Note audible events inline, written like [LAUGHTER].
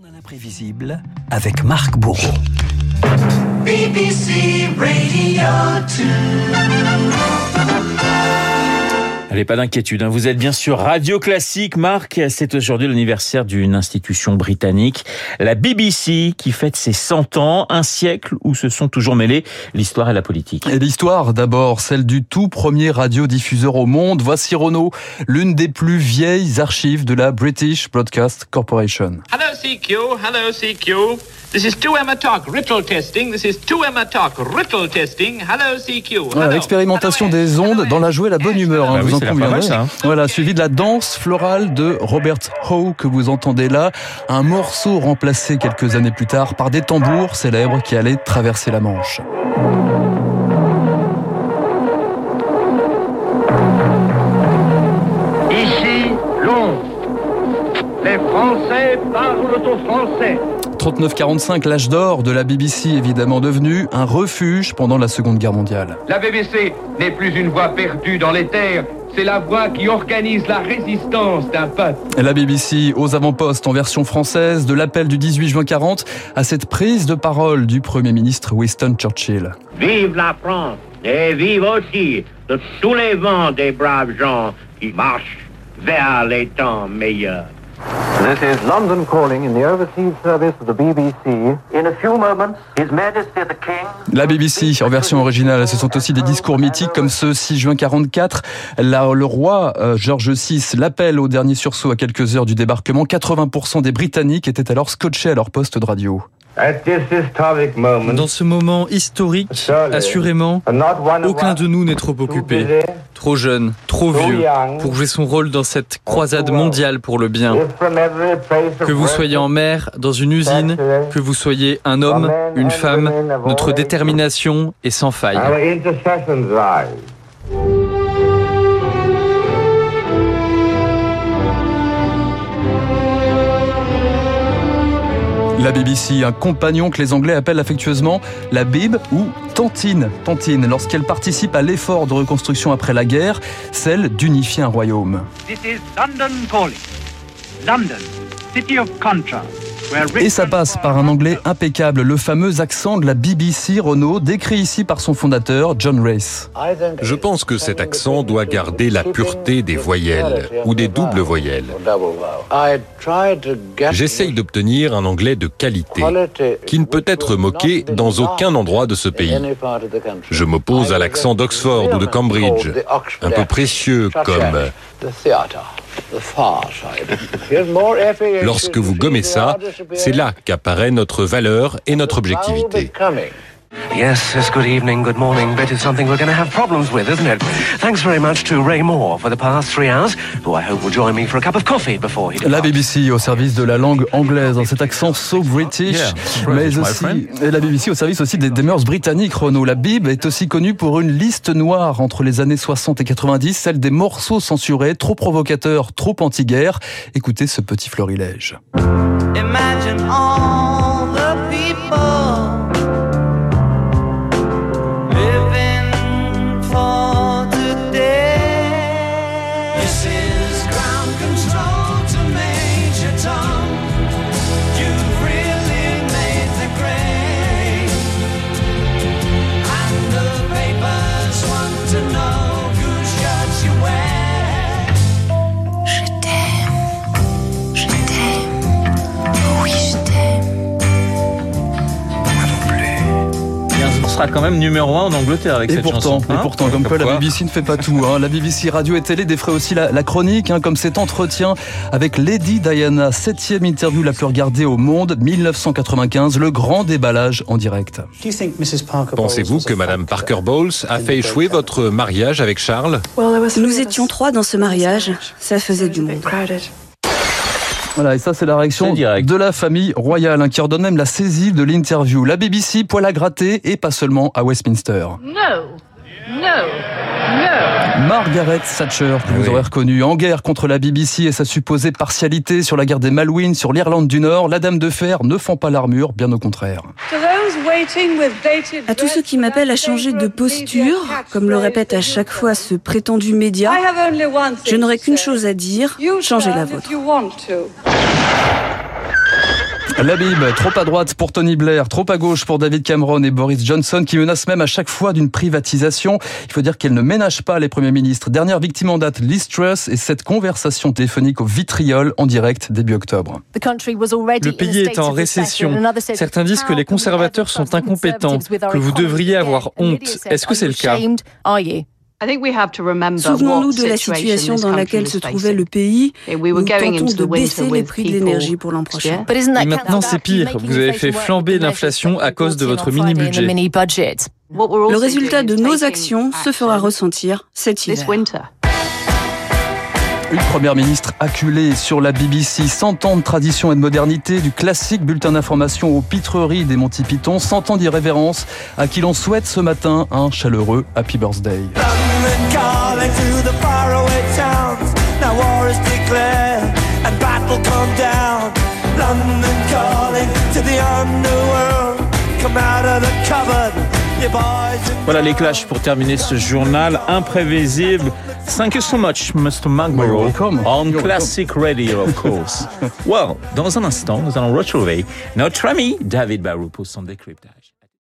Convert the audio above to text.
Journal imprévisible avec Marc Bourreau. BBC Radio 2. Allez, pas d'inquiétude, hein. vous êtes bien sûr Radio Classique. Marc, c'est aujourd'hui l'anniversaire d'une institution britannique, la BBC, qui fête ses 100 ans, un siècle où se sont toujours mêlés l'histoire et la politique. Et l'histoire, d'abord, celle du tout premier radiodiffuseur au monde. Voici Renault, l'une des plus vieilles archives de la British Broadcast Corporation. Hello CQ, hello CQ. This is 2 Talk, Rittel testing. This is 2 Talk, Rittel testing. Hello CQ. Voilà, expérimentation des ondes dans la joie et la bonne humeur. hein, oui, vous conviendrez. fameuse, hein. Voilà, suivi de la danse florale de Robert Howe que vous entendez là. Un morceau remplacé quelques années plus tard par des tambours célèbres qui allaient traverser la Manche. Ici, Londres. Les Français parlent au français. 39-45, l'âge d'or de la BBC évidemment devenu un refuge pendant la Seconde Guerre mondiale. La BBC n'est plus une voix perdue dans les terres, c'est la voix qui organise la résistance d'un peuple. La BBC aux avant-postes en version française de l'appel du 18 juin 40 à cette prise de parole du Premier ministre Winston Churchill. Vive la France et vive aussi de tous les vents des braves gens qui marchent vers les temps meilleurs. This is London calling in the overseas service of the BBC. In a few moments, His Majesty the King. La BBC en version originale, ce sont aussi des discours mythiques comme ce 6 juin 44. Là, le roi euh, George VI l'appelle au dernier sursaut à quelques heures du débarquement. 80% des Britanniques étaient alors scotchés à leur poste de radio. Dans ce moment historique, assurément, aucun de nous n'est trop occupé, trop jeune, trop vieux, pour jouer son rôle dans cette croisade mondiale pour le bien. Que vous soyez en mer, dans une usine, que vous soyez un homme, une femme, notre détermination est sans faille. La BBC, un compagnon que les Anglais appellent affectueusement la Bib ou Tantine. Tantine, lorsqu'elle participe à l'effort de reconstruction après la guerre, celle d'unifier un royaume. This is London calling. London, city of contrast. Et ça passe par un anglais impeccable, le fameux accent de la BBC Renault, décrit ici par son fondateur, John Race. Je pense que cet accent doit garder la pureté des voyelles ou des doubles voyelles. J'essaye d'obtenir un anglais de qualité qui ne peut être moqué dans aucun endroit de ce pays. Je m'oppose à l'accent d'Oxford ou de Cambridge, un peu précieux comme... Lorsque vous gommez ça, c'est là qu'apparaît notre valeur et notre objectivité. Yes, yes, good evening, good morning, but it's something we're going to have problems with, isn't it? Thanks very much to Ray Moore for the past three hours, who I hope will join me for a cup of coffee before he La. BBC au service de la langue anglaise, dans cet accent so british, Yeah, mais British, aussi et la BBC au service aussi des, des mœurs britanniques. Renault, la Bib est aussi connue pour une liste noire entre les années 60 et 90, celle des morceaux censurés, trop provocateurs, trop anti-guerre. Écoutez ce petit florilège. Imagine all the sera quand même numéro un en Angleterre avec Et cette pourtant, chanson. et hein pourtant, comme quoi la BBC ne fait pas tout. hein. La BBC Radio et Télé défrait aussi la, la chronique, hein, comme cet entretien avec Lady Diana, septième interview la plus regardée au monde, 1995, le grand déballage en direct. Pensez-vous que Madame Parker Bowles a fait échouer votre mariage avec Charles? Nous étions trois dans ce mariage, ça faisait du monde. Voilà, et ça c'est la réaction de la famille royale, hein, qui ordonne même la saisie de l'interview. La BBC, poil à gratter, et pas seulement à Westminster. No, no, no. Margaret Thatcher, que vous Oui. aurez reconnu, en guerre contre la BBC et sa supposée partialité sur la guerre des Malouines, sur l'Irlande du Nord, la Dame de Fer ne fend pas l'armure, bien au contraire. À tous ceux qui m'appellent à changer de posture, comme le répète à chaque fois ce prétendu média, je n'aurai qu'une chose à dire, changez la vôtre. La Bible, trop à droite pour Tony Blair, trop à gauche pour David Cameron et Boris Johnson qui menacent même à chaque fois d'une privatisation. Il faut dire qu'elle ne ménage pas les premiers ministres. Dernière victime en date, Liz Truss et cette conversation téléphonique au vitriol en direct début octobre. Le pays est en récession. Certains disent que les conservateurs sont incompétents, que vous devriez avoir honte. Est-ce que c'est le cas? Souvenons-nous de la situation dans laquelle se trouvait le pays. Nous tentons de baisser les prix de l'énergie pour l'an prochain. Et maintenant, c'est pire. Vous avez fait flamber l'inflation à cause de votre mini-budget. Le résultat de nos actions se fera ressentir cet hiver. Une première ministre acculée sur la BBC, 100 ans de tradition et de modernité, du classique bulletin d'information aux pitreries des Monty Python, 100 ans d'irrévérence, à qui l'on souhaite ce matin un chaleureux Happy Birthday. Voilà les clashs pour terminer ce journal imprévisible. Thank you so much, Mr. Magborough, on Classic Radio, of course. [LAUGHS] well, dans un instant, nous allons retrouver notre ami David Barrow pour son décryptage.